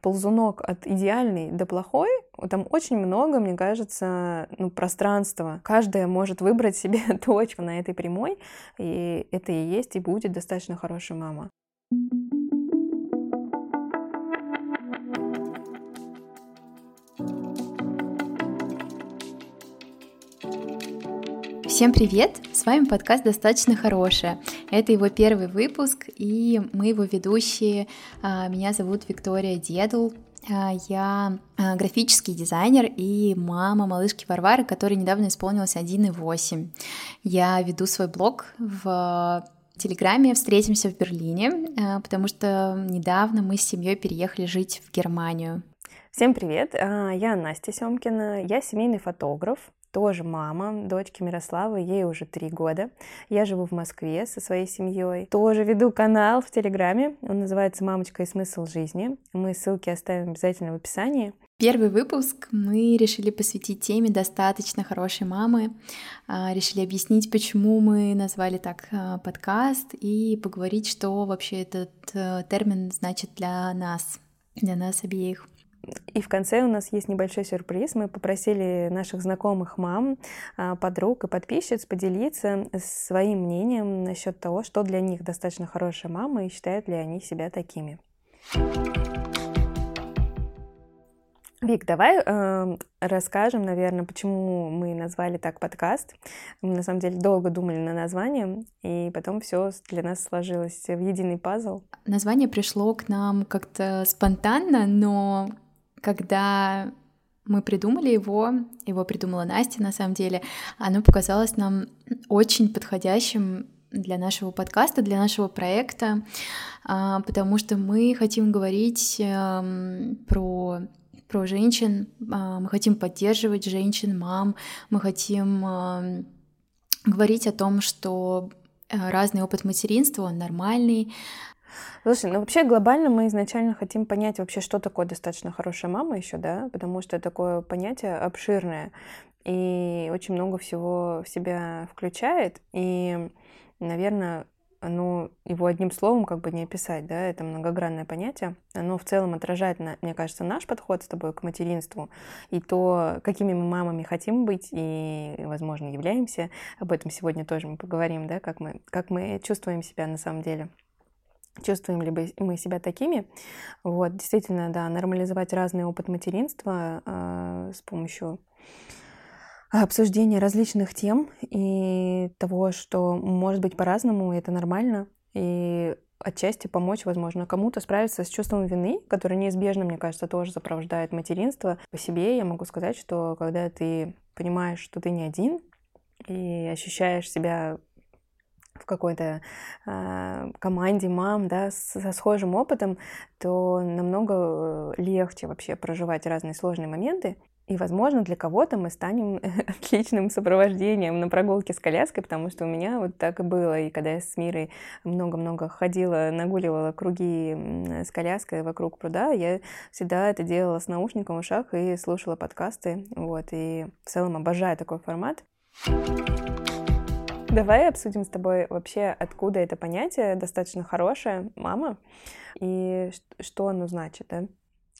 ползунок от идеальной до плохой, там очень много, мне кажется, ну, пространства. Каждая может выбрать себе точку на этой прямой, и это и есть, и будет достаточно хорошая мама. Всем привет! С вами подкаст «Достаточно хорошая». Это его первый выпуск, и мы его ведущие. А, меня зовут Виктория Дедул. А, я а, графический дизайнер и мама малышки Варвары, которой недавно исполнилось 1,8. Я веду свой блог в Телеграме «Встретимся в Берлине», потому что недавно мы с семьей переехали жить в Германию. Всем привет, я Настя Семкина, я семейный фотограф, тоже мама дочки Мирославы, ей уже три года. Я живу в Москве со своей семьей. Тоже веду канал в Телеграме, он называется «Мамочка и смысл жизни». Мы ссылки оставим обязательно в описании. Первый выпуск мы решили посвятить теме «Достаточно хорошей мамы». А, решили объяснить, почему мы назвали так а, подкаст и поговорить, что вообще этот э, термин значит для нас, для нас обеих. И в конце у нас есть небольшой сюрприз. Мы попросили наших знакомых мам, а, подруг и подписчиц поделиться своим мнением насчет того, что для них достаточно хорошая мама и считают ли они себя такими. Вик, давай э, расскажем, наверное, почему мы назвали так подкаст. Мы на самом деле долго думали на название, и потом все для нас сложилось в единый пазл. Название пришло к нам как-то спонтанно, но когда мы придумали его, его придумала Настя на самом деле, оно показалось нам очень подходящим для нашего подкаста, для нашего проекта, а, потому что мы хотим говорить эм, про про женщин, а, мы хотим поддерживать женщин, мам, мы хотим эм, говорить о том, что э, разный опыт материнства, он нормальный, Слушай, ну вообще глобально мы изначально хотим понять вообще, что такое достаточно хорошая мама еще, да, потому что такое понятие обширное и очень много всего в себя включает, и, наверное, ну, его одним словом как бы не описать, да, это многогранное понятие. Оно в целом отражает, мне кажется, наш подход с тобой к материнству и то, какими мы мамами хотим быть и, возможно, являемся. Об этом сегодня тоже мы поговорим, да, как мы, как мы чувствуем себя на самом деле чувствуем ли мы себя такими. Вот, действительно, да, нормализовать разный опыт материнства э, с помощью обсуждения различных тем и того, что может быть по-разному, это нормально. И отчасти помочь, возможно, кому-то справиться с чувством вины, которое неизбежно, мне кажется, тоже сопровождает материнство. По себе я могу сказать, что когда ты понимаешь, что ты не один, и ощущаешь себя в какой-то э, команде мам, да, со схожим опытом, то намного э, легче вообще проживать разные сложные моменты. И, возможно, для кого-то мы станем отличным сопровождением на прогулке с коляской, потому что у меня вот так и было. И когда я с Мирой много-много ходила, нагуливала круги с коляской вокруг пруда, я всегда это делала с наушником в ушах и слушала подкасты. Вот, и в целом обожаю такой формат. Давай обсудим с тобой вообще, откуда это понятие достаточно хорошее, мама, и что оно значит, да?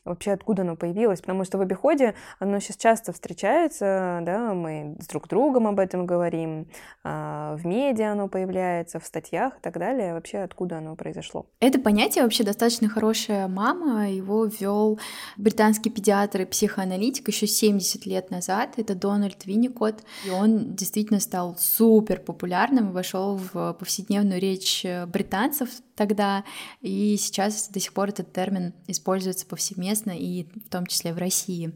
Вообще откуда оно появилось, потому что в обиходе оно сейчас часто встречается, да, мы с друг другом об этом говорим, а, в медиа оно появляется, в статьях и так далее. Вообще откуда оно произошло? Это понятие вообще достаточно хорошая мама, его ввел британский педиатр и психоаналитик еще 70 лет назад, это Дональд Винникот, и он действительно стал супер популярным и вошел в повседневную речь британцев тогда, и сейчас до сих пор этот термин используется повсеместно и в том числе в России.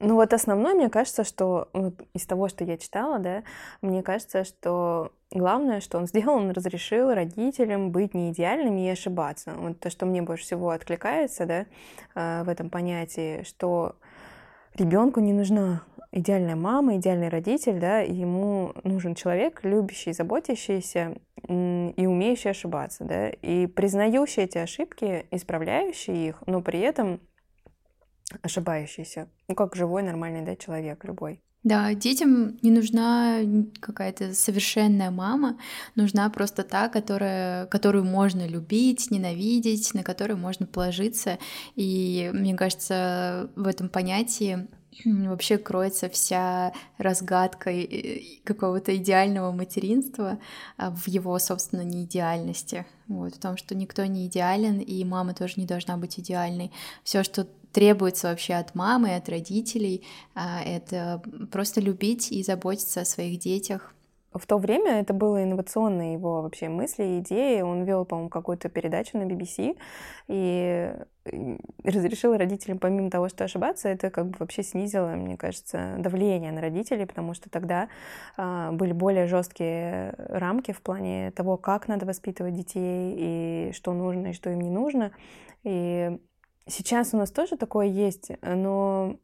Ну вот основное, мне кажется, что вот из того, что я читала, да, мне кажется, что главное, что он сделал, он разрешил родителям быть не идеальными и ошибаться. Вот то, что мне больше всего откликается, да, э, в этом понятии, что ребенку не нужна идеальная мама, идеальный родитель, да, ему нужен человек, любящий, заботящийся и умеющий ошибаться, да, и признающий эти ошибки, исправляющий их, но при этом ошибающийся, ну, как живой, нормальный, да, человек любой. Да, детям не нужна какая-то совершенная мама, нужна просто та, которая, которую можно любить, ненавидеть, на которую можно положиться. И мне кажется, в этом понятии вообще кроется вся разгадка какого-то идеального материнства а, в его, собственно, неидеальности. Вот, в том, что никто не идеален, и мама тоже не должна быть идеальной. Все, что требуется вообще от мамы, от родителей, а, это просто любить и заботиться о своих детях. В то время это было инновационные его вообще мысли, идеи. Он вел, по-моему, какую-то передачу на BBC и разрешил родителям, помимо того, что ошибаться, это как бы вообще снизило, мне кажется, давление на родителей, потому что тогда а, были более жесткие рамки в плане того, как надо воспитывать детей и что нужно и что им не нужно. И Сейчас у нас тоже такое есть, но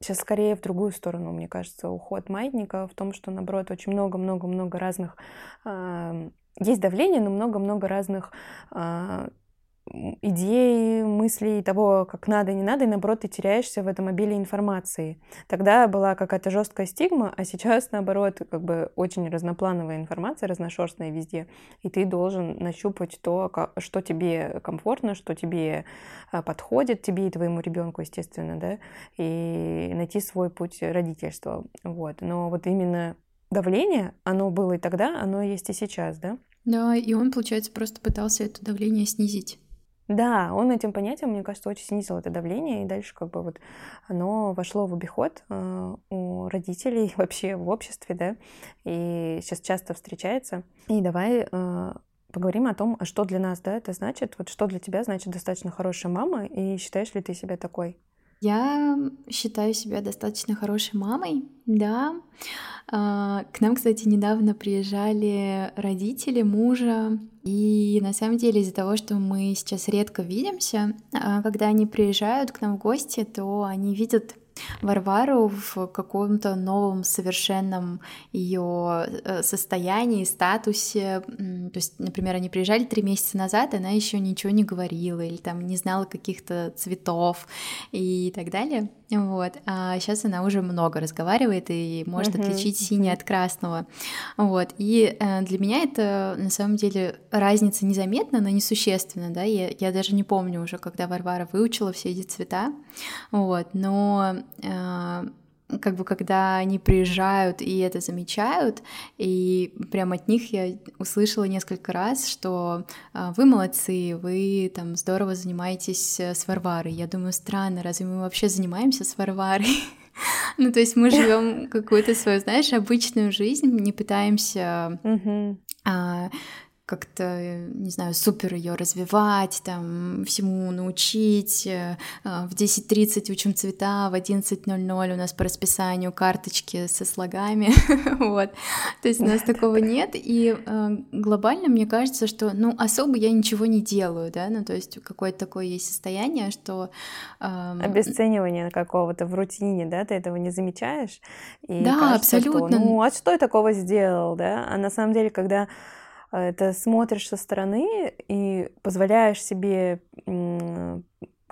сейчас скорее в другую сторону, мне кажется, уход маятника в том, что, наоборот, очень много-много-много разных... Э, есть давление, но много-много разных э, идей, мыслей того, как надо не надо, и наоборот, ты теряешься в этом обилии информации. Тогда была какая-то жесткая стигма, а сейчас, наоборот, как бы очень разноплановая информация, разношерстная везде, и ты должен нащупать то, что тебе комфортно, что тебе а, подходит, тебе и твоему ребенку, естественно, да, и найти свой путь родительства. Вот. Но вот именно давление, оно было и тогда, оно есть и сейчас, да? Да, и он, получается, просто пытался это давление снизить. Да, он этим понятием, мне кажется, очень снизил это давление, и дальше как бы вот оно вошло в обиход э, у родителей вообще в обществе, да, и сейчас часто встречается. И давай э, поговорим о том, а что для нас, да, это значит, вот что для тебя значит достаточно хорошая мама, и считаешь ли ты себя такой? Я считаю себя достаточно хорошей мамой, да. А, к нам, кстати, недавно приезжали родители мужа, и на самом деле из-за того, что мы сейчас редко видимся, а, когда они приезжают к нам в гости, то они видят Варвару в каком-то новом совершенном ее э, состоянии, статусе. То есть, например, они приезжали три месяца назад, она еще ничего не говорила или там не знала каких-то цветов и так далее. Вот. А сейчас она уже много разговаривает и может uh-huh, отличить синий от красного. Вот. И э, для меня это на самом деле разница незаметна, но несущественна. Да? Я, я даже не помню уже, когда Варвара выучила все эти цвета. Вот. Но э, как бы когда они приезжают и это замечают, и прямо от них я услышала несколько раз, что а, вы молодцы, вы там здорово занимаетесь э, с Варварой. Я думаю, странно, разве мы вообще занимаемся с Варварой? Ну, то есть мы живем какую-то свою, знаешь, обычную жизнь, не пытаемся как-то, не знаю, супер ее развивать, там, всему научить. Э, в 10.30 учим цвета, в 11.00 у нас по расписанию карточки со слогами, вот. То есть у нас такого нет, и э, глобально мне кажется, что, ну, особо я ничего не делаю, да, ну, то есть какое-то такое есть состояние, что... Эм, Обесценивание какого-то в рутине, да, ты этого не замечаешь, и да, кажется, абсолютно. Что, ну, а что я такого сделал, да, а на самом деле, когда это смотришь со стороны и позволяешь себе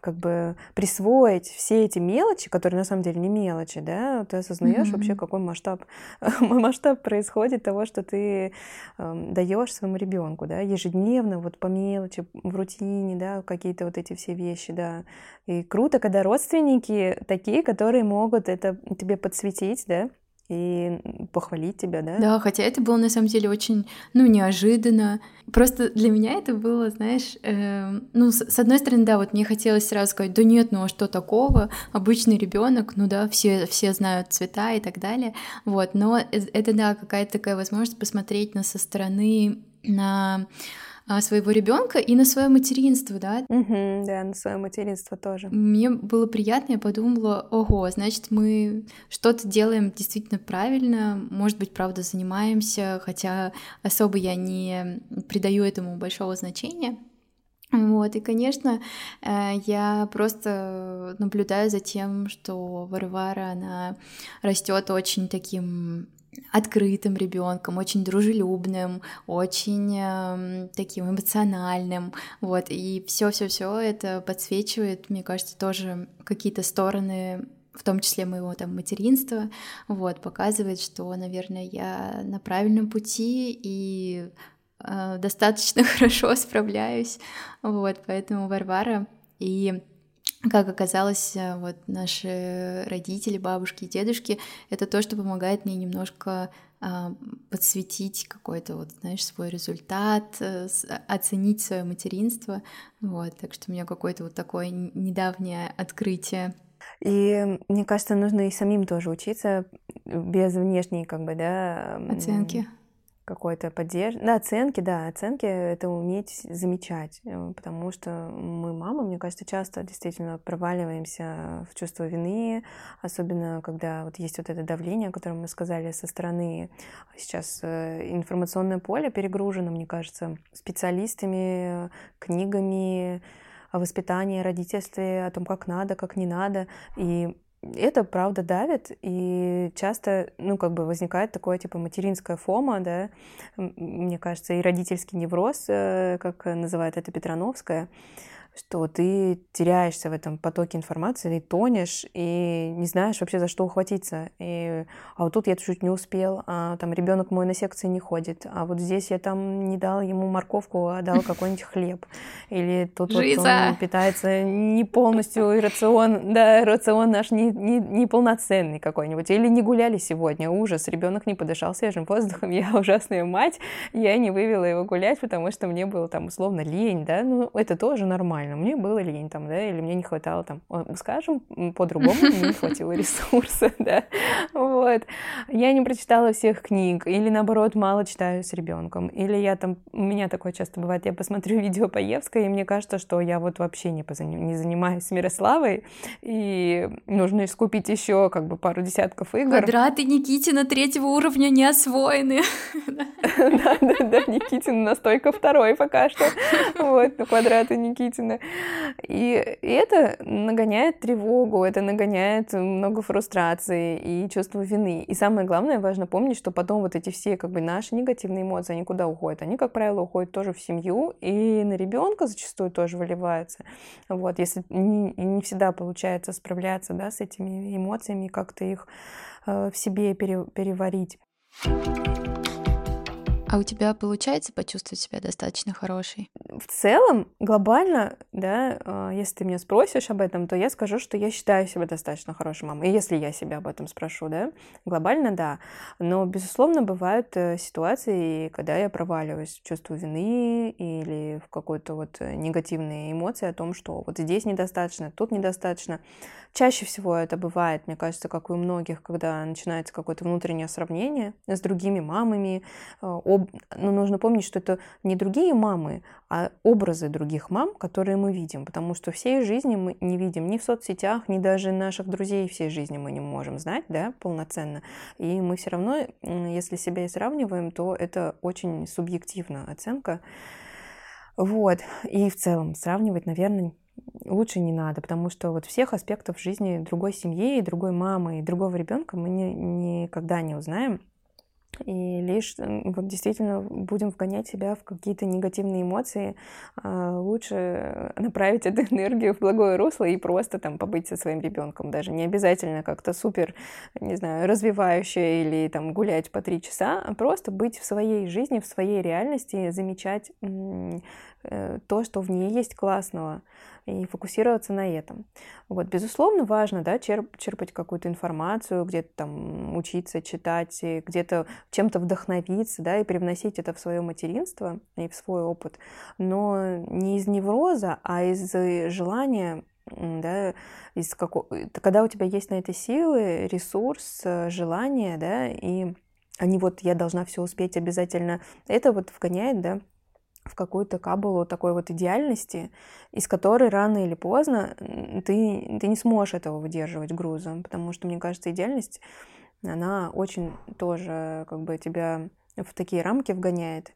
как бы присвоить все эти мелочи, которые на самом деле не мелочи, да, ты осознаешь mm-hmm. вообще, какой масштаб масштаб происходит того, что ты э, даешь своему ребенку, да, ежедневно, вот по мелочи, в рутине, да, какие-то вот эти все вещи, да. И круто, когда родственники такие, которые могут это тебе подсветить, да, и похвалить тебя, да? Да, хотя это было на самом деле очень, ну, неожиданно. Просто для меня это было, знаешь, э, ну, с, с одной стороны, да, вот мне хотелось сразу сказать, да нет, ну а что такого? Обычный ребенок, ну да, все, все знают цвета и так далее, вот. Но это, да, какая-то такая возможность посмотреть на со стороны на своего ребенка и на свое материнство, да? Угу, да, на свое материнство тоже. Мне было приятно, я подумала, ого, значит, мы что-то делаем действительно правильно, может быть, правда, занимаемся, хотя особо я не придаю этому большого значения. Вот, и, конечно, э, я просто наблюдаю за тем, что Варвара, она растет очень таким открытым ребенком, очень дружелюбным, очень э, таким эмоциональным, вот, и все-все-все это подсвечивает, мне кажется, тоже какие-то стороны в том числе моего там материнства, вот, показывает, что, наверное, я на правильном пути и э, достаточно хорошо справляюсь, вот, поэтому Варвара и как оказалось, э, вот наши родители, бабушки и дедушки, это то, что помогает мне немножко э, подсветить какой-то, вот, знаешь, свой результат, э, оценить свое материнство, вот, так что у меня какое-то вот такое недавнее открытие. И мне кажется, нужно и самим тоже учиться без внешней, как бы, да... Оценки какой-то поддержки. Да, оценки, да, оценки — это уметь замечать, э, потому что мы, мамы, мне кажется, часто действительно проваливаемся в чувство вины, особенно когда вот есть вот это давление, о котором мы сказали со стороны. Сейчас э, информационное поле перегружено, мне кажется, специалистами, книгами, о воспитании, родительстве, о том, как надо, как не надо. И это правда давит, и часто, ну, как бы возникает такое, типа, материнская фома, да, мне кажется, и родительский невроз, э, как называет это Петрановская, что ты теряешься в этом потоке информации, ты тонешь и не знаешь вообще за что ухватиться. И, а вот тут я чуть не успел, а там ребенок мой на секции не ходит, а вот здесь я там не дал ему морковку, а дал какой-нибудь хлеб. Или тут вот он питается не полностью, рацион, да, рацион наш не, не, не полноценный какой-нибудь. Или не гуляли сегодня, ужас, ребенок не подышал свежим воздухом, я ужасная мать, я не вывела его гулять, потому что мне было там условно лень, да, ну это тоже нормально нормально. Мне было лень там, да, или мне не хватало там, скажем, по-другому, мне не хватило ресурса, да, вот. Я не прочитала всех книг, или наоборот, мало читаю с ребенком, или я там, у меня такое часто бывает, я посмотрю видео по Евской, и мне кажется, что я вот вообще не, позаним, не занимаюсь Мирославой, и нужно искупить еще как бы пару десятков игр. Квадраты Никитина третьего уровня не освоены. Да, да, да, Никитина настойка второй пока что. Вот, квадраты Никитина. И, и это нагоняет тревогу, это нагоняет много фрустрации и чувство вины. И самое главное, важно помнить, что потом вот эти все как бы наши негативные эмоции, они куда уходят? Они, как правило, уходят тоже в семью и на ребенка зачастую тоже выливаются. Вот, если не, не всегда получается справляться да, с этими эмоциями, как-то их э, в себе пере, переварить. А у тебя получается почувствовать себя достаточно хорошей? В целом, глобально, да, а, если ты меня спросишь об этом, то я скажу, что я считаю себя достаточно хорошей мамой. И если я себя об этом спрошу, да, глобально, да. Но, безусловно, бывают э, ситуации, когда я проваливаюсь в чувство вины или в какой-то вот негативные эмоции о том, что вот здесь недостаточно, тут недостаточно. Чаще всего это бывает, мне кажется, как и у многих, когда начинается какое-то внутреннее сравнение с другими мамами, а, об... но нужно помнить, что это не другие мамы, а образы других мам, которые мы видим, потому что всей жизни мы не видим ни в соцсетях, ни даже наших друзей всей жизни мы не можем знать, да, полноценно. И мы все равно, если себя и сравниваем, то это очень субъективная оценка. Вот. И в целом сравнивать, наверное, лучше не надо, потому что вот всех аспектов жизни другой семьи, другой мамы и другого ребенка мы не, никогда не узнаем. И лишь вот действительно будем вгонять себя в какие-то негативные эмоции, а лучше направить эту энергию в благое русло и просто там побыть со своим ребенком, даже не обязательно как-то супер, не знаю, развивающее или там гулять по три часа, а просто быть в своей жизни, в своей реальности, замечать то, что в ней есть классного и фокусироваться на этом. Вот, безусловно, важно, да, черп, черпать какую-то информацию, где-то там учиться, читать, где-то чем-то вдохновиться, да, и привносить это в свое материнство и в свой опыт, но не из невроза, а из желания да, из какого... когда у тебя есть на это силы, ресурс, желание, да, и они вот я должна все успеть обязательно, это вот вгоняет, да, в какую-то кабалу такой вот идеальности, из которой рано или поздно ты, ты не сможешь этого выдерживать грузом, потому что, мне кажется, идеальность, она очень тоже как бы тебя в такие рамки вгоняет,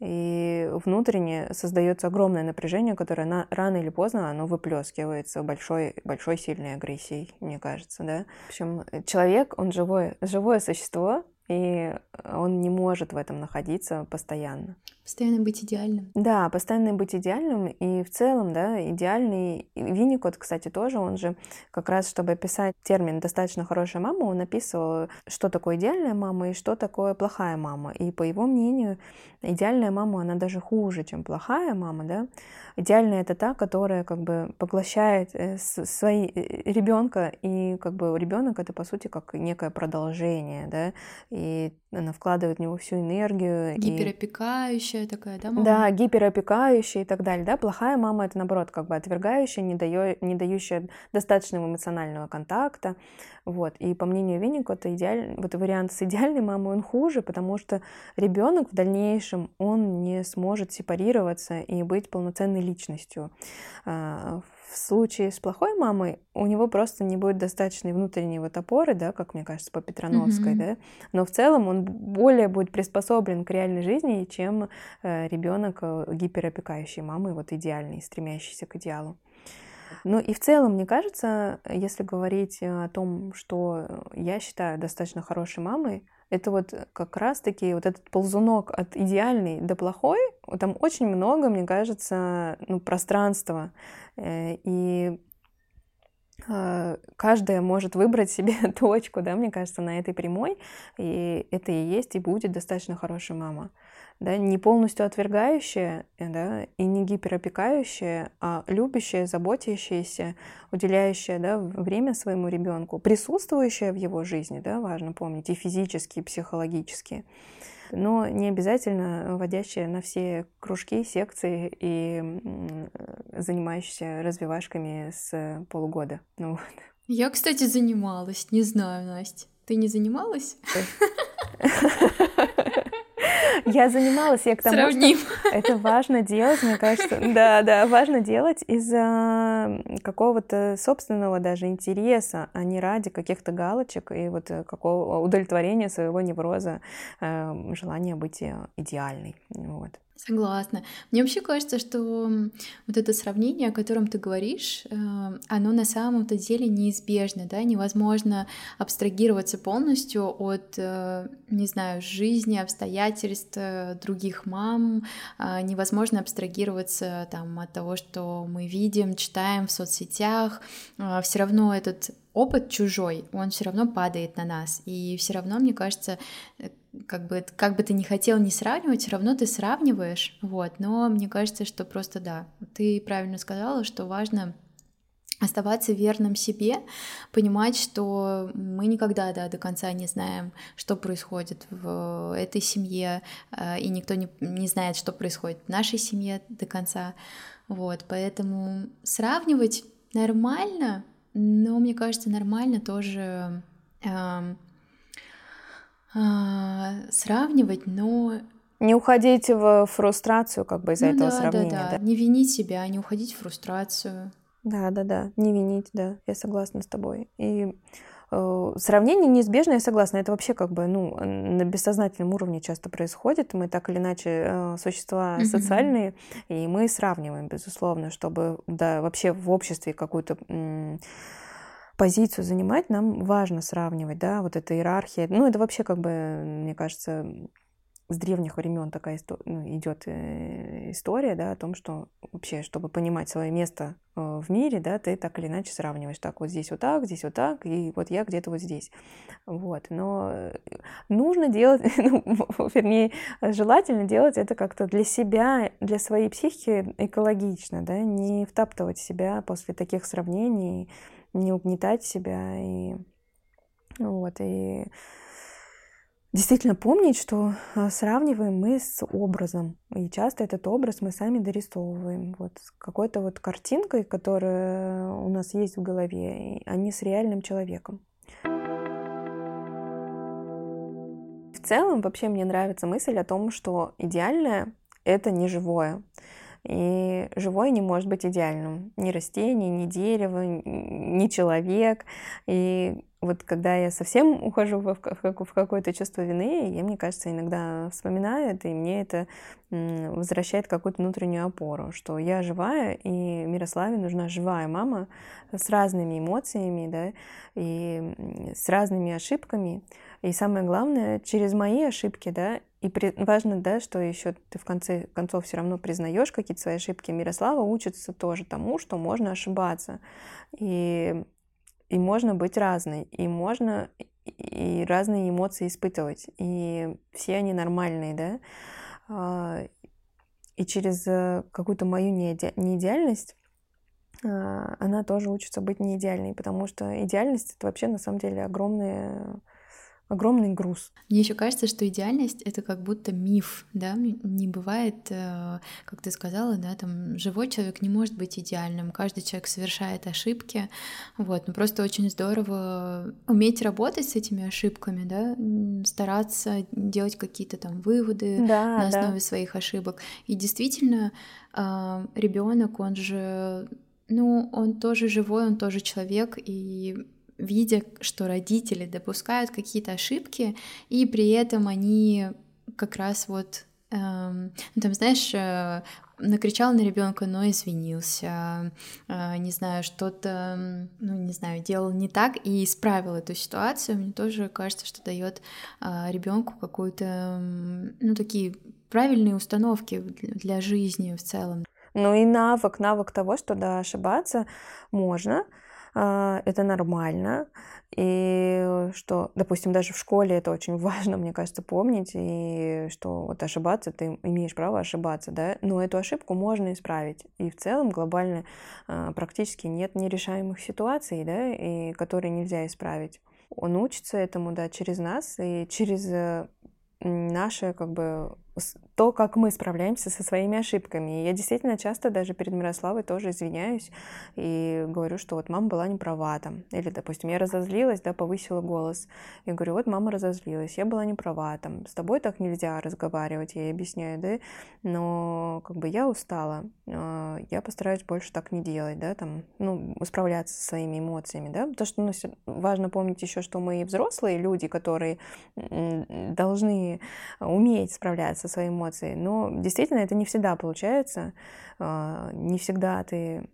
и внутренне создается огромное напряжение, которое на, рано или поздно оно выплескивается большой, большой сильной агрессией, мне кажется, да. В общем, человек, он живое, живое существо, и он не может в этом находиться постоянно. Постоянно быть идеальным. Да, постоянно быть идеальным. И в целом, да, идеальный Винникот, кстати, тоже, он же как раз, чтобы описать термин «достаточно хорошая мама», он описывал, что такое идеальная мама и что такое плохая мама. И по его мнению, идеальная мама, она даже хуже, чем плохая мама, да. Идеальная это та, которая как бы поглощает э, свои э, ребенка, и как бы ребенок это по сути как некое продолжение, да, и она вкладывает в него всю энергию. Гиперопекающая и... такая, да, мама? Да, гиперопекающая и так далее, да. Плохая мама это наоборот как бы отвергающая, не, дает, не дающая достаточного эмоционального контакта, вот. И по мнению Винникота, идеаль... вот вариант с идеальной мамой, он хуже, потому что ребенок в дальнейшем, он не сможет сепарироваться и быть полноценной личностью. А, в случае с плохой мамой у него просто не будет достаточной внутренней вот опоры, да, как мне кажется, по Петрановской, mm-hmm. да, но в целом он более будет приспособлен к реальной жизни, чем э, ребенок э, гиперопекающей мамы, вот идеальный, стремящийся к идеалу. Ну и в целом, мне кажется, если говорить о том, что я считаю достаточно хорошей мамой, это вот как раз-таки вот этот ползунок от идеальной до плохой, там очень много, мне кажется, ну, пространства. Э, и а, каждая может выбрать себе точку, да, мне кажется, на этой прямой, и это и есть, и будет достаточно хорошая мама да, не полностью отвергающая, э, да, и не гиперопекающая, а любящая, заботящаяся, уделяющая, да, время своему ребенку, присутствующая в его жизни, да, важно помнить, и физически, и психологически, но не обязательно водящая на все кружки, секции и занимающаяся развивашками с полугода. Ну, вот. Я, кстати, занималась, не знаю, Настя. Ты не занималась? Я занималась, я к тому, Сравним. что это важно делать, мне кажется, да, да, важно делать из-за какого-то собственного даже интереса, а не ради каких-то галочек и вот э, какого удовлетворения своего невроза, э, желания быть э, идеальной. Вот. Согласна. Мне вообще кажется, что вот это сравнение, о котором ты говоришь, э, оно на самом-то деле неизбежно, да, невозможно абстрагироваться полностью от, э, не знаю, жизни, обстоятельств э, других мам, а невозможно абстрагироваться там от того, что мы видим, читаем в соцсетях, а все равно этот опыт чужой, он все равно падает на нас, и все равно, мне кажется, как бы, как бы ты не хотел не сравнивать, все равно ты сравниваешь, вот, но мне кажется, что просто да, ты правильно сказала, что важно оставаться верным себе, понимать, что мы никогда да, до конца не знаем, что происходит в этой семье, э, и никто не, не знает, что происходит в нашей семье до конца. Вот, поэтому сравнивать нормально, но мне кажется, нормально тоже а, сравнивать, но не уходить в фрустрацию как бы из-за ну, этого да, сравнения. Да, да, да. Не винить себя, не уходить в фрустрацию. Да, да, да. Не винить, да. Я согласна с тобой. И э, сравнение неизбежно, я согласна. Это вообще как бы ну, на бессознательном уровне часто происходит. Мы так или иначе э, существа mm-hmm. социальные, и мы сравниваем, безусловно, чтобы да, вообще в обществе какую-то позицию занимать, нам важно сравнивать, да, вот эта иерархия. Ну, это вообще, как бы, мне кажется, с древних времен такая ну, идет э, история, да, о том, что вообще, чтобы понимать свое место э, в мире, да, ты так или иначе сравниваешь, так вот здесь вот так, здесь вот так, и вот я где-то вот здесь, вот. Но э, нужно делать, ну, вернее, желательно делать это как-то для себя, для своей психики экологично, да, не втаптывать себя после таких сравнений, не угнетать себя и вот и действительно помнить, что а, сравниваем мы с образом. И часто этот образ мы сами дорисовываем. Вот с какой-то вот картинкой, которая у нас есть в голове, а не с реальным человеком. В целом, вообще мне нравится мысль о том, что идеальное — это не живое. И живое не может быть идеальным. Ни растение, ни дерево, ни человек. И вот когда я совсем ухожу в, какое-то чувство вины, я, мне кажется, иногда вспоминаю это, и мне это возвращает какую-то внутреннюю опору, что я живая, и Мирославе нужна живая мама с разными эмоциями, да, и с разными ошибками. И самое главное, через мои ошибки, да, и при... важно, да, что еще ты в конце концов все равно признаешь какие-то свои ошибки. Мирослава учится тоже тому, что можно ошибаться. И, и можно быть разной, и можно и разные эмоции испытывать. И все они нормальные, да. А, и через э, какую-то мою неидеальность а, она тоже учится быть неидеальной, потому что идеальность это вообще на самом деле огромная огромный груз. Мне еще кажется, что идеальность это как будто миф, да, не бывает, э, как ты сказала, да, там живой человек не может быть идеальным, каждый человек совершает ошибки, вот, но просто очень здорово уметь работать с этими ошибками, да, стараться делать какие-то там выводы да, на основе да. своих ошибок, и действительно э, ребенок, он же ну, он тоже живой, он тоже человек, и видя, что родители допускают какие-то ошибки, и при этом они как раз вот, эм, ну, там, знаешь, э, накричал на ребенка, но извинился, э, не знаю, что-то, ну, не знаю, делал не так и исправил эту ситуацию, мне тоже кажется, что дает э, ребенку какую-то, ну, такие правильные установки для жизни в целом. Ну и навык, навык того, что да, ошибаться можно, это нормально, и что, допустим, даже в школе это очень важно, мне кажется, помнить, и что вот ошибаться, ты имеешь право ошибаться, да, но эту ошибку можно исправить, и в целом глобально а, практически нет нерешаемых ситуаций, да, и которые нельзя исправить. Он учится этому, да, через нас и через э, наше, как бы, то, как мы справляемся со своими ошибками. И я действительно часто даже перед Мирославой тоже извиняюсь и говорю, что вот мама была не права там. Или, допустим, я разозлилась, да, повысила голос. Я говорю, вот мама разозлилась, я была не права там. С тобой так нельзя разговаривать, я ей объясняю, да, но как бы я устала, а, я постараюсь больше так не делать, да, там, ну, справляться со своими эмоциями, да, потому что ну, важно помнить еще, что мы взрослые люди, которые должны уметь справляться со своими эмоциями. Но действительно это не всегда получается. А, не всегда ты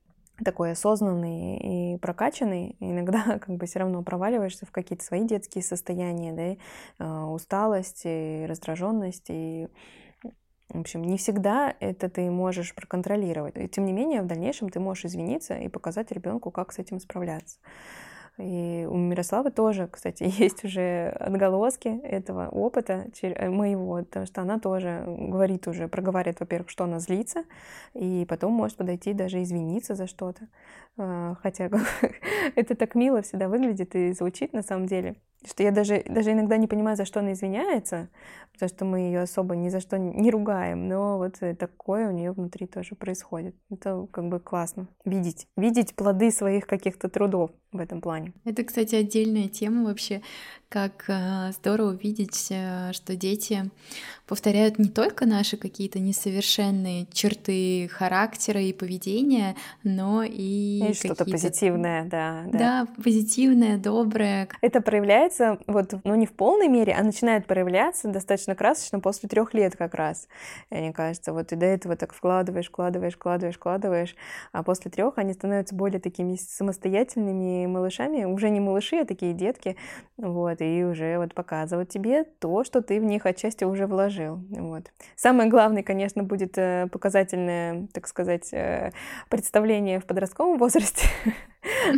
такой осознанный и прокачанный, иногда как бы все равно проваливаешься в какие-то свои детские состояния, да, э, усталость раздраженность и в общем, не всегда это ты можешь проконтролировать. И тем не менее, в дальнейшем ты можешь извиниться и показать ребенку, как с этим справляться. И у Мирославы тоже, кстати, есть уже отголоски этого опыта э, моего, потому что она тоже говорит уже, проговаривает, во-первых, что она злится, и потом может подойти даже извиниться за что-то. А, хотя это так мило всегда выглядит и звучит на самом деле, что я даже, даже иногда не понимаю, за что она извиняется, потому что мы ее особо ни за что не ругаем, но вот такое у нее внутри тоже происходит. Это как бы классно видеть, видеть плоды своих каких-то трудов в этом плане. Это, кстати, отдельная тема вообще, как э, здорово видеть, э, что дети повторяют не только наши какие-то несовершенные черты характера и поведения, но и, и что-то позитивное, да, да. Да, позитивное, доброе. Это проявляется вот, ну не в полной мере, а начинает проявляться достаточно красочно после трех лет как раз. Мне кажется, вот и до этого так вкладываешь, вкладываешь, вкладываешь, вкладываешь, а после трех они становятся более такими самостоятельными малышами, уже не малыши, а такие детки, вот, и уже вот показывают тебе то, что ты в них отчасти уже вложил. Вот. Самое главное, конечно, будет э, показательное, так сказать, э, представление в подростковом возрасте.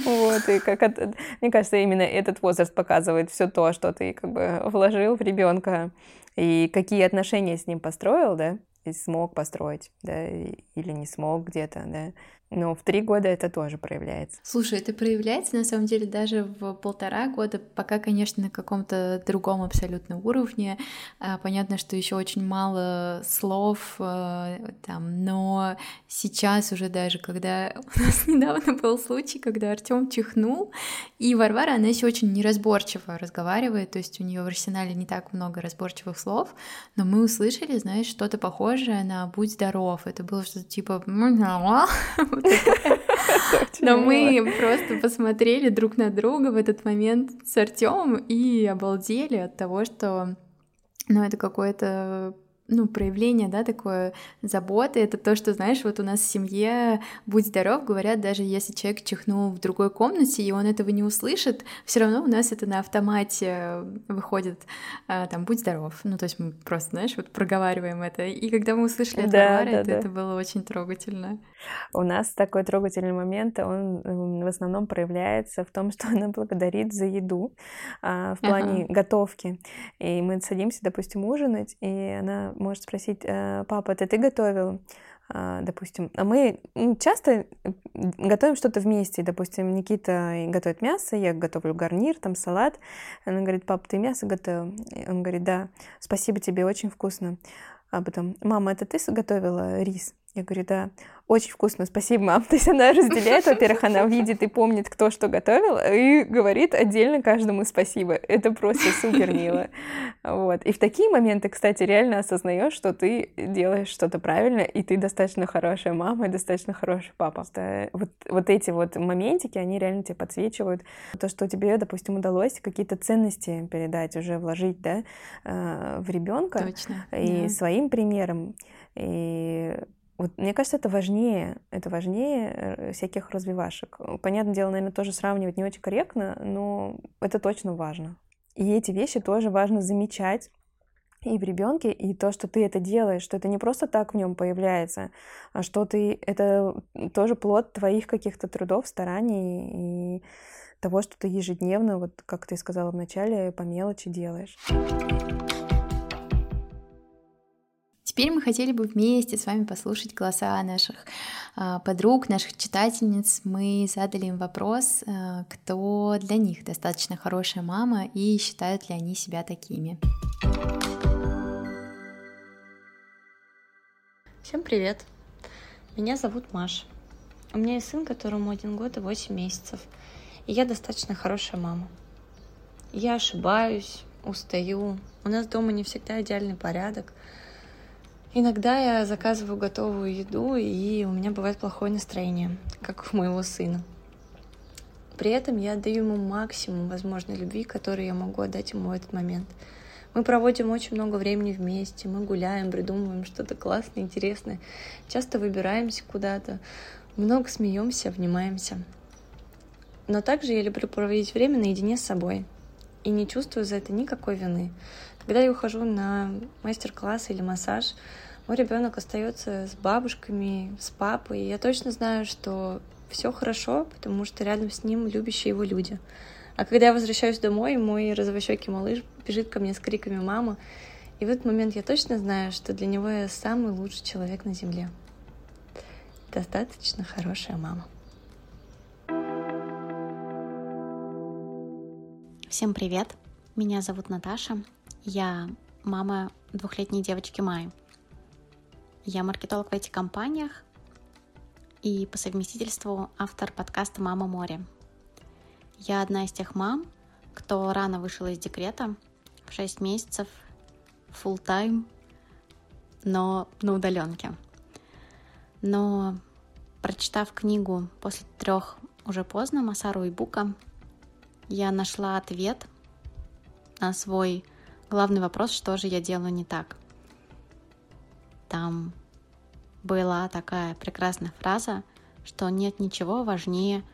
Вот, и как это, мне кажется, именно этот возраст показывает все то, что ты как бы вложил в ребенка и какие отношения с ним построил, да, и смог построить, да, или не смог где-то, да. Но в три года это тоже проявляется. Слушай, это проявляется на самом деле даже в полтора года, пока, конечно, на каком-то другом абсолютно уровне. А, понятно, что еще очень мало слов а, там, но сейчас уже даже, когда у нас недавно был случай, когда Артем чихнул, и Варвара, она еще очень неразборчиво разговаривает, то есть у нее в арсенале не так много разборчивых слов, но мы услышали, знаешь, что-то похожее на «будь здоров». Это было что-то типа Но мы просто посмотрели друг на друга в этот момент с Артемом и обалдели от того, что ну, это какое-то ну, проявление, да, такое заботы, это то, что, знаешь, вот у нас в семье «будь здоров», говорят, даже если человек чихнул в другой комнате, и он этого не услышит, все равно у нас это на автомате выходит, а, там, «будь здоров», ну, то есть мы просто, знаешь, вот проговариваем это, и когда мы услышали это да, Варя, да, то да. это было очень трогательно. У нас такой трогательный момент, он в основном проявляется в том, что она благодарит за еду а, в плане ага. готовки, и мы садимся, допустим, ужинать, и она может спросить, «Э, папа, это ты готовил? А, допустим, а мы часто готовим что-то вместе. Допустим, Никита готовит мясо, я готовлю гарнир, там салат. Она говорит, папа, ты мясо готовил? Он говорит, да, спасибо тебе, очень вкусно. А потом, мама, это ты готовила рис? Я говорю, да, очень вкусно, спасибо, мам. То есть она разделяет, во-первых, она видит и помнит, кто что готовил, и говорит отдельно каждому спасибо. Это просто супер мило. Вот. И в такие моменты, кстати, реально осознаешь, что ты делаешь что-то правильно, и ты достаточно хорошая мама и достаточно хороший папа. Вот, вот эти вот моментики, они реально тебе подсвечивают то, что тебе, допустим, удалось какие-то ценности передать, уже вложить, да, э, в ребенка. Точно. И да. своим примером. И вот мне кажется, это важнее, это важнее э, всяких развивашек. Понятное дело, наверное, тоже сравнивать не очень корректно, но это точно важно. И эти вещи тоже важно замечать и в ребенке, и то, что ты это делаешь, что это не просто так в нем появляется, а что ты это тоже плод твоих каких-то трудов, стараний и того, что ты ежедневно, вот как ты сказала в начале, по мелочи делаешь. Теперь мы хотели бы вместе с вами послушать голоса наших а, подруг, наших читательниц. Мы задали им вопрос, а, кто для них достаточно хорошая мама и считают ли они себя такими. Всем привет! Меня зовут Маша. У меня есть сын, которому один год и восемь месяцев. И я достаточно хорошая мама. Я ошибаюсь, устаю. У нас дома не всегда идеальный порядок – Иногда я заказываю готовую еду, и у меня бывает плохое настроение, как у моего сына. При этом я отдаю ему максимум возможной любви, которую я могу отдать ему в этот момент. Мы проводим очень много времени вместе, мы гуляем, придумываем что-то классное, интересное, часто выбираемся куда-то, много смеемся, обнимаемся. Но также я люблю проводить время наедине с собой и не чувствую за это никакой вины. Когда я ухожу на мастер-класс или массаж, мой ребенок остается с бабушками, с папой. И я точно знаю, что все хорошо, потому что рядом с ним любящие его люди. А когда я возвращаюсь домой, мой розовощекий малыш бежит ко мне с криками «мама», и в этот момент я точно знаю, что для него я самый лучший человек на Земле. Достаточно хорошая мама. Всем привет! Меня зовут Наташа. Я мама двухлетней девочки Майи. Я маркетолог в этих компаниях и по совместительству автор подкаста «Мама море». Я одна из тех мам, кто рано вышла из декрета в 6 месяцев, full time, но на удаленке. Но прочитав книгу после трех уже поздно Масару и Бука, я нашла ответ на свой Главный вопрос, что же я делаю не так. Там была такая прекрасная фраза, что нет ничего важнее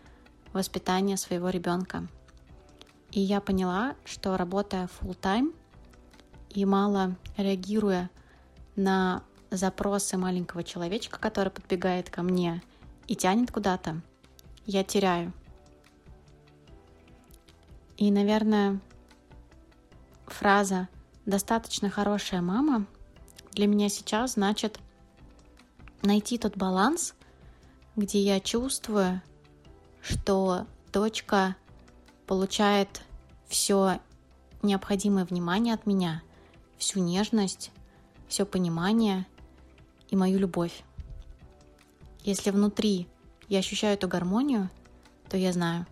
воспитания своего ребенка. И я поняла, что работая full time и мало реагируя на запросы маленького человечка, который подбегает ко мне и тянет куда-то, я теряю. И, наверное, фраза «достаточно хорошая мама» для меня сейчас значит найти тот баланс, где я чувствую, что дочка получает все необходимое внимание от меня, всю нежность, все понимание и мою любовь. Если внутри я ощущаю эту гармонию, то я знаю,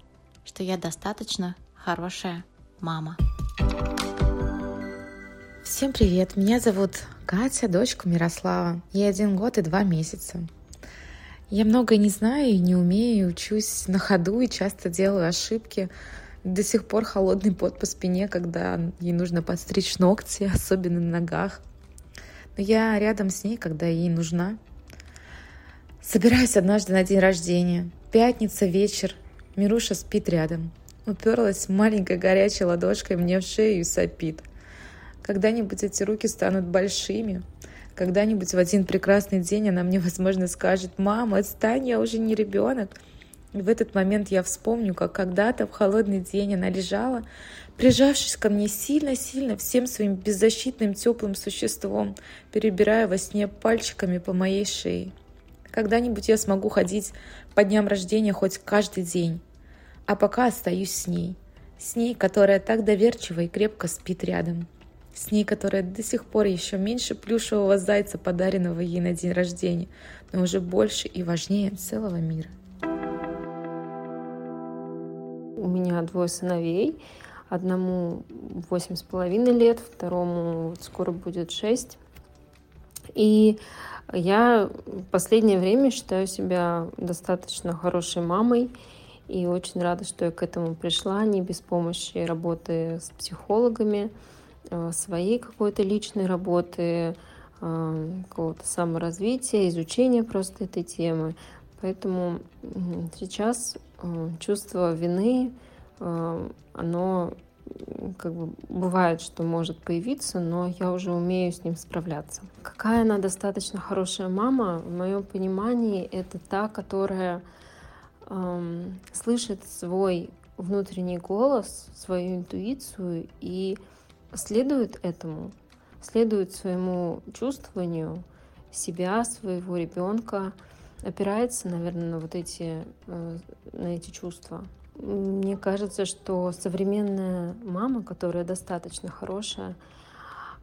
что я достаточно хорошая мама. Всем привет, меня зовут Катя, дочка Мирослава. Ей один год и два месяца. Я многое не знаю и не умею, учусь на ходу и часто делаю ошибки. До сих пор холодный пот по спине, когда ей нужно подстричь ногти, особенно на ногах. но я рядом с ней, когда ей нужна. Собираюсь однажды на день рождения. Пятница, вечер. Мируша спит рядом. Уперлась маленькой горячей ладошкой мне в шею и сопит. Когда-нибудь эти руки станут большими. Когда-нибудь в один прекрасный день она мне, возможно, скажет, «Мама, отстань, я уже не ребенок». И в этот момент я вспомню, как когда-то в холодный день она лежала, прижавшись ко мне сильно-сильно всем своим беззащитным теплым существом, перебирая во сне пальчиками по моей шее. Когда-нибудь я смогу ходить по дням рождения хоть каждый день, а пока остаюсь с ней, с ней, которая так доверчиво и крепко спит рядом, с ней, которая до сих пор еще меньше плюшевого зайца, подаренного ей на день рождения, но уже больше и важнее целого мира. У меня двое сыновей, Одному восемь с половиной лет, второму скоро будет шесть. И я в последнее время считаю себя достаточно хорошей мамой и очень рада, что я к этому пришла, не без помощи работы с психологами, своей какой-то личной работы, э, какого-то саморазвития, изучения просто этой темы. Поэтому сейчас э, чувство вины Э, оно как бы бывает, что может появиться, но я уже умею с ним справляться. Какая она достаточно хорошая мама, в моем понимании, это та, которая эм, слышит свой внутренний голос, свою интуицию и следует этому, следует своему чувствованию себя, своего ребенка, опирается, наверное, на вот эти, э, на эти чувства. Мне кажется, что современная мама, которая достаточно хорошая,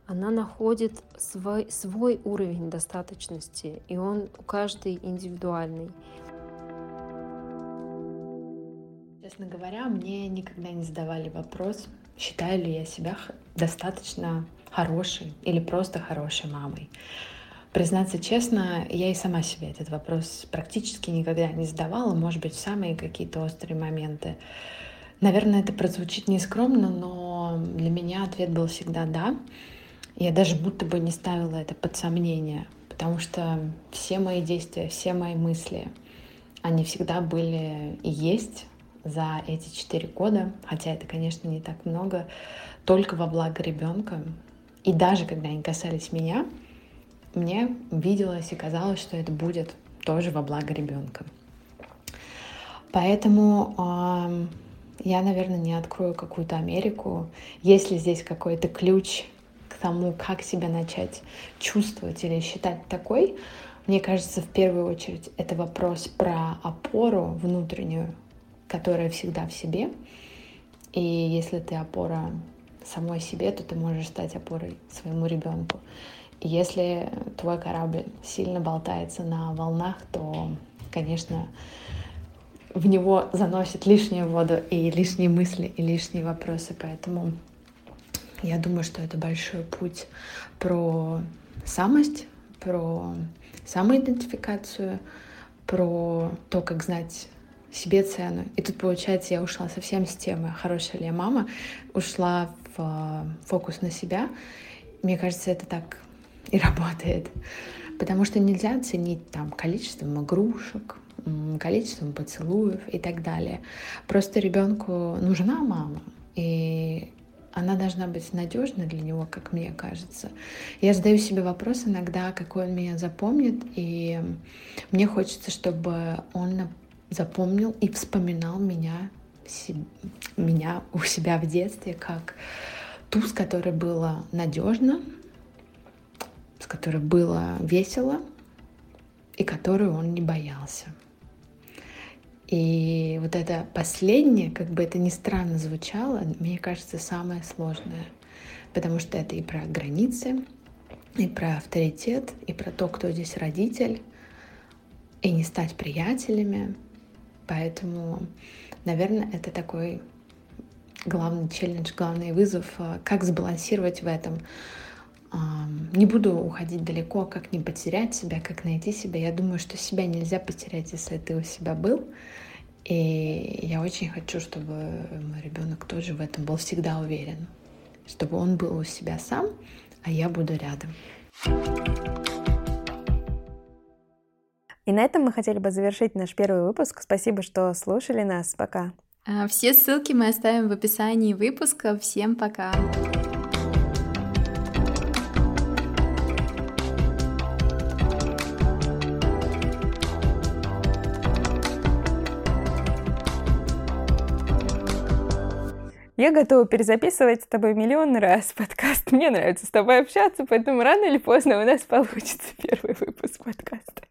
она находит свой, свой уровень достаточности, и он у каждой индивидуальный. Честно говоря, мне никогда не задавали вопрос, считаю ли я себя достаточно хорошей или просто хорошей мамой. Признаться честно, я и сама себе этот вопрос практически никогда не задавала, может быть, в самые какие-то острые моменты. Наверное, это прозвучит нескромно, но для меня ответ был всегда «да». Я даже будто бы не ставила это под сомнение, потому что все мои действия, все мои мысли, они всегда были и есть за эти четыре года, хотя это, конечно, не так много, только во благо ребенка. И даже когда они касались меня, мне виделось и казалось, что это будет тоже во благо ребенка. Поэтому э, я, наверное, не открою какую-то Америку. Если здесь какой-то ключ к тому, как себя начать чувствовать или считать такой, мне кажется, в первую очередь это вопрос про опору внутреннюю, которая всегда в себе. И если ты опора самой себе, то ты можешь стать опорой своему ребенку. Если твой корабль сильно болтается на волнах, то, конечно, в него заносит лишнюю воду и лишние мысли, и лишние вопросы. Поэтому я думаю, что это большой путь про самость, про самоидентификацию, про то, как знать себе цену. И тут, получается, я ушла совсем с темы «хорошая ли я мама», ушла в фокус на себя. Мне кажется, это так и работает. Потому что нельзя оценить там количеством игрушек, количеством поцелуев и так далее. Просто ребенку нужна мама, и она должна быть надежной для него, как мне кажется. Я задаю себе вопрос иногда, какой он меня запомнит, и мне хочется, чтобы он запомнил и вспоминал меня, меня у себя в детстве как ту, с которой было надежно, с которой было весело и которую он не боялся. И вот это последнее, как бы это ни странно звучало, мне кажется, самое сложное, потому что это и про границы, и про авторитет, и про то, кто здесь родитель, и не стать приятелями. Поэтому, наверное, это такой главный челлендж, главный вызов, а, как сбалансировать в этом не буду уходить далеко, как не потерять себя, как найти себя. Я думаю, что себя нельзя потерять, если ты у себя был. И я очень хочу, чтобы мой ребенок тоже в этом был всегда уверен, чтобы он был у себя сам, а я буду рядом. И на этом мы хотели бы завершить наш первый выпуск. Спасибо, что слушали нас. Пока. А, все ссылки мы оставим в описании выпуска. Всем пока. Я готова перезаписывать с тобой миллион раз подкаст. Мне нравится с тобой общаться, поэтому рано или поздно у нас получится первый выпуск подкаста.